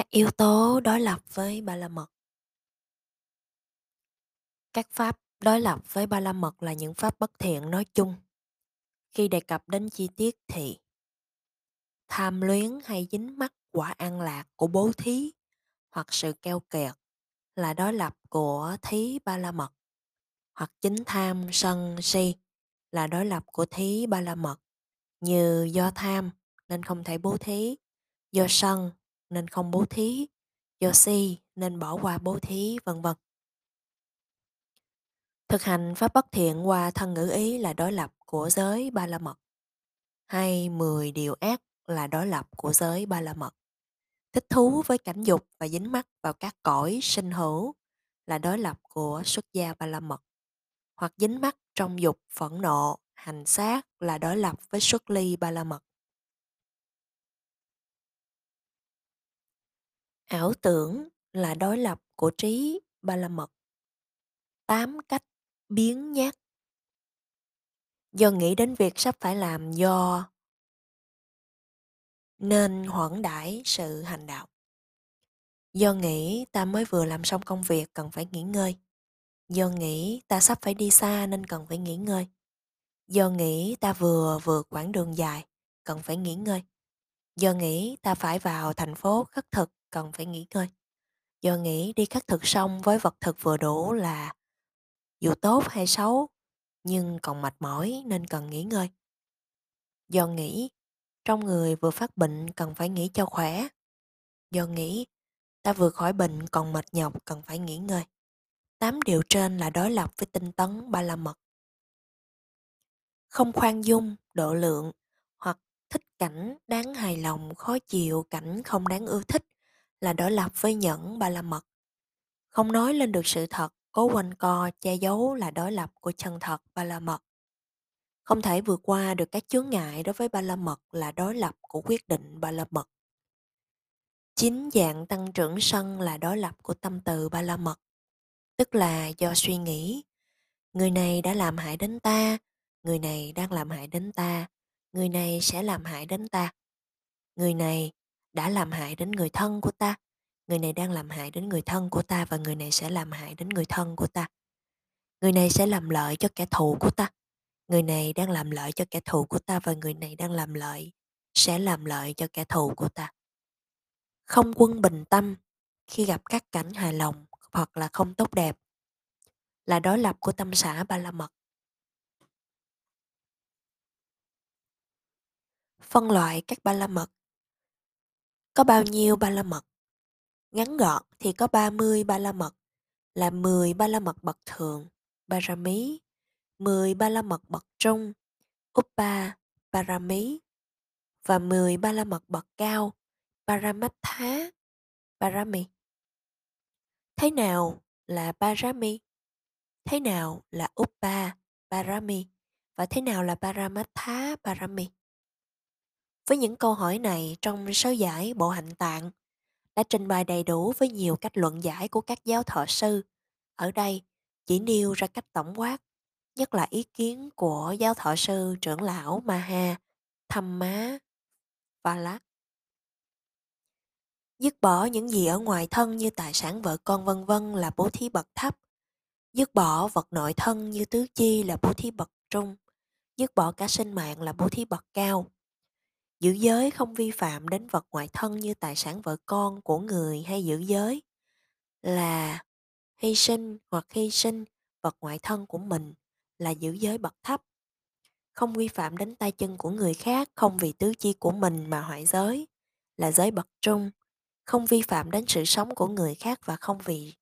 Các yếu tố đối lập với ba la mật Các pháp đối lập với ba la mật là những pháp bất thiện nói chung. Khi đề cập đến chi tiết thì, tham luyến hay dính mắc quả an lạc của bố thí hoặc sự keo kiệt là đối lập của thí ba la mật, hoặc chính tham sân si là đối lập của thí ba la mật như do tham nên không thể bố thí, do sân nên không bố thí do si nên bỏ qua bố thí vân vân Thực hành pháp bất thiện qua thân ngữ ý là đối lập của giới ba la mật. Hay 10 điều ác là đối lập của giới ba la mật. Thích thú với cảnh dục và dính mắc vào các cõi sinh hữu là đối lập của xuất gia ba la mật. Hoặc dính mắc trong dục phẫn nộ, hành sát là đối lập với xuất ly ba la mật. Ảo tưởng là đối lập của trí ba la mật. Tám cách biến nhát. Do nghĩ đến việc sắp phải làm do nên hoãn đãi sự hành đạo. Do nghĩ ta mới vừa làm xong công việc cần phải nghỉ ngơi. Do nghĩ ta sắp phải đi xa nên cần phải nghỉ ngơi. Do nghĩ ta vừa vượt quãng đường dài, cần phải nghỉ ngơi. Do nghĩ ta phải vào thành phố khất thực cần phải nghỉ ngơi. Do nghĩ đi khắc thực xong với vật thực vừa đủ là dù tốt hay xấu, nhưng còn mệt mỏi nên cần nghỉ ngơi. Do nghĩ trong người vừa phát bệnh cần phải nghỉ cho khỏe. Do nghĩ ta vừa khỏi bệnh còn mệt nhọc cần phải nghỉ ngơi. Tám điều trên là đối lập với tinh tấn ba la mật. Không khoan dung, độ lượng hoặc thích cảnh đáng hài lòng, khó chịu cảnh không đáng ưa thích là đối lập với nhẫn ba la mật không nói lên được sự thật cố quanh co che giấu là đối lập của chân thật ba la mật không thể vượt qua được các chướng ngại đối với ba la mật là đối lập của quyết định ba la mật. Chính dạng tăng trưởng sân là đối lập của tâm từ ba la mật, tức là do suy nghĩ. Người này đã làm hại đến ta, người này đang làm hại đến ta, người này sẽ làm hại đến ta. Người này đã làm hại đến người thân của ta, người này đang làm hại đến người thân của ta và người này sẽ làm hại đến người thân của ta. Người này sẽ làm lợi cho kẻ thù của ta. Người này đang làm lợi cho kẻ thù của ta và người này đang làm lợi sẽ làm lợi cho kẻ thù của ta. Không quân bình tâm khi gặp các cảnh hài lòng hoặc là không tốt đẹp là đối lập của tâm xã ba la mật. Phân loại các ba la mật có bao nhiêu ba la mật ngắn gọn thì có 30 ba la mật là 10 ba la mật bậc thượng Parami 10 ba la mật bậc trung, Uppa, Parami và 10 ba la mật bậc cao, paramattha Parami. Thế nào là Parami? Thế nào là Uppa, Parami? Và thế nào là paramattha Parami? Với những câu hỏi này trong sớ giải Bộ Hạnh Tạng, đã trình bày đầy đủ với nhiều cách luận giải của các giáo thọ sư. Ở đây, chỉ nêu ra cách tổng quát, nhất là ý kiến của giáo thọ sư trưởng lão Maha Thăm Má và lát Dứt bỏ những gì ở ngoài thân như tài sản vợ con vân vân là bố thí bậc thấp. Dứt bỏ vật nội thân như tứ chi là bố thí bậc trung. Dứt bỏ cả sinh mạng là bố thí bậc cao. Giữ giới không vi phạm đến vật ngoại thân như tài sản vợ con của người hay giữ giới, là hy sinh hoặc hy sinh vật ngoại thân của mình là giữ giới bậc thấp. Không vi phạm đến tay chân của người khác không vì tứ chi của mình mà hoại giới, là giới bậc trung. Không vi phạm đến sự sống của người khác và không vì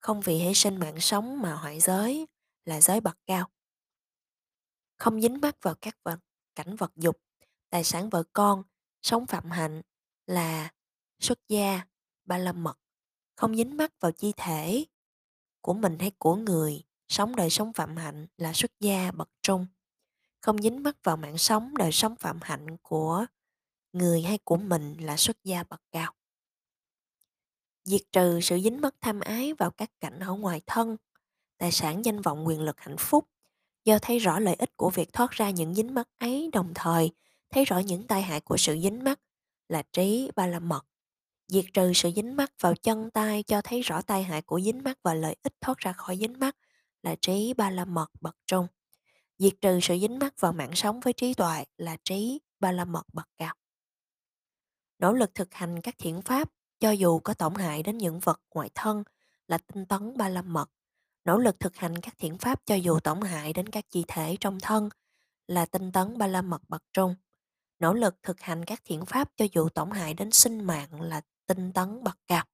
không vì hy sinh mạng sống mà hoại giới, là giới bậc cao. Không dính mắc vào các vật, cảnh vật dục tài sản vợ con, sống phạm hạnh là xuất gia, ba la mật, không dính mắc vào chi thể của mình hay của người. Sống đời sống phạm hạnh là xuất gia bậc trung, không dính mắc vào mạng sống, đời sống phạm hạnh của người hay của mình là xuất gia bậc cao. Diệt trừ sự dính mắc tham ái vào các cảnh ở ngoài thân, tài sản, danh vọng, quyền lực, hạnh phúc, do thấy rõ lợi ích của việc thoát ra những dính mắc ấy đồng thời thấy rõ những tai hại của sự dính mắt là trí và là mật Diệt trừ sự dính mắt vào chân tay cho thấy rõ tai hại của dính mắt và lợi ích thoát ra khỏi dính mắt là trí ba la mật bậc trung. Diệt trừ sự dính mắc vào mạng sống với trí tuệ là trí ba la mật bậc cao. Nỗ lực thực hành các thiện pháp, cho dù có tổn hại đến những vật ngoại thân, là tinh tấn ba la mật. Nỗ lực thực hành các thiện pháp cho dù tổn hại đến các chi thể trong thân là tinh tấn ba la mật bậc trung. Nỗ lực thực hành các thiện pháp cho dù tổn hại đến sinh mạng là tinh tấn bậc cao.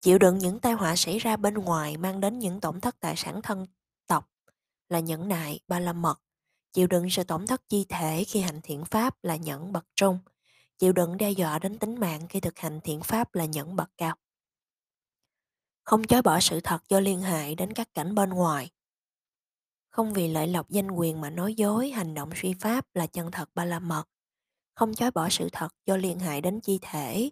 Chịu đựng những tai họa xảy ra bên ngoài mang đến những tổn thất tài sản thân tộc là nhẫn nại, ba la mật. Chịu đựng sự tổn thất chi thể khi hành thiện pháp là nhẫn bậc trung. Chịu đựng đe dọa đến tính mạng khi thực hành thiện pháp là nhẫn bậc cao. Không chối bỏ sự thật do liên hệ đến các cảnh bên ngoài. Không vì lợi lộc danh quyền mà nói dối, hành động suy pháp là chân thật ba la mật. Không chối bỏ sự thật do liên hại đến chi thể.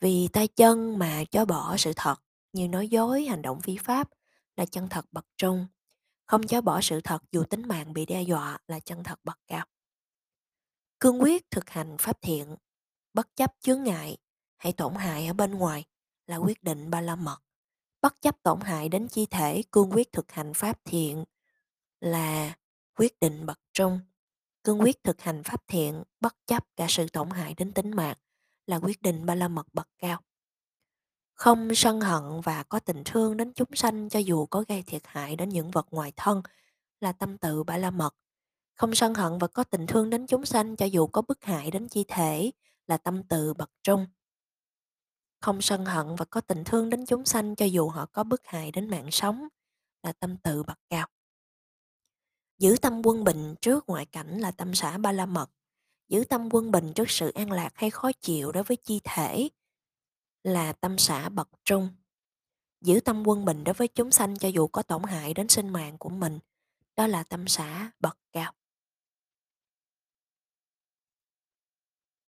Vì tay chân mà chối bỏ sự thật như nói dối, hành động phi pháp là chân thật bậc trung. Không chối bỏ sự thật dù tính mạng bị đe dọa là chân thật bậc cao. Cương quyết thực hành pháp thiện, bất chấp chướng ngại hay tổn hại ở bên ngoài là quyết định ba la mật. Bất chấp tổn hại đến chi thể, cương quyết thực hành pháp thiện là quyết định bậc trung. Cương quyết thực hành pháp thiện, bất chấp cả sự tổn hại đến tính mạng là quyết định ba la mật bậc cao. Không sân hận và có tình thương đến chúng sanh cho dù có gây thiệt hại đến những vật ngoài thân là tâm tự ba la mật. Không sân hận và có tình thương đến chúng sanh cho dù có bức hại đến chi thể là tâm tự bậc trung. Không sân hận và có tình thương đến chúng sanh cho dù họ có bức hại đến mạng sống là tâm tự bậc cao. Giữ tâm quân bình trước ngoại cảnh là tâm xã ba la mật. Giữ tâm quân bình trước sự an lạc hay khó chịu đối với chi thể là tâm xã bậc trung. Giữ tâm quân bình đối với chúng sanh cho dù có tổn hại đến sinh mạng của mình, đó là tâm xã bậc cao.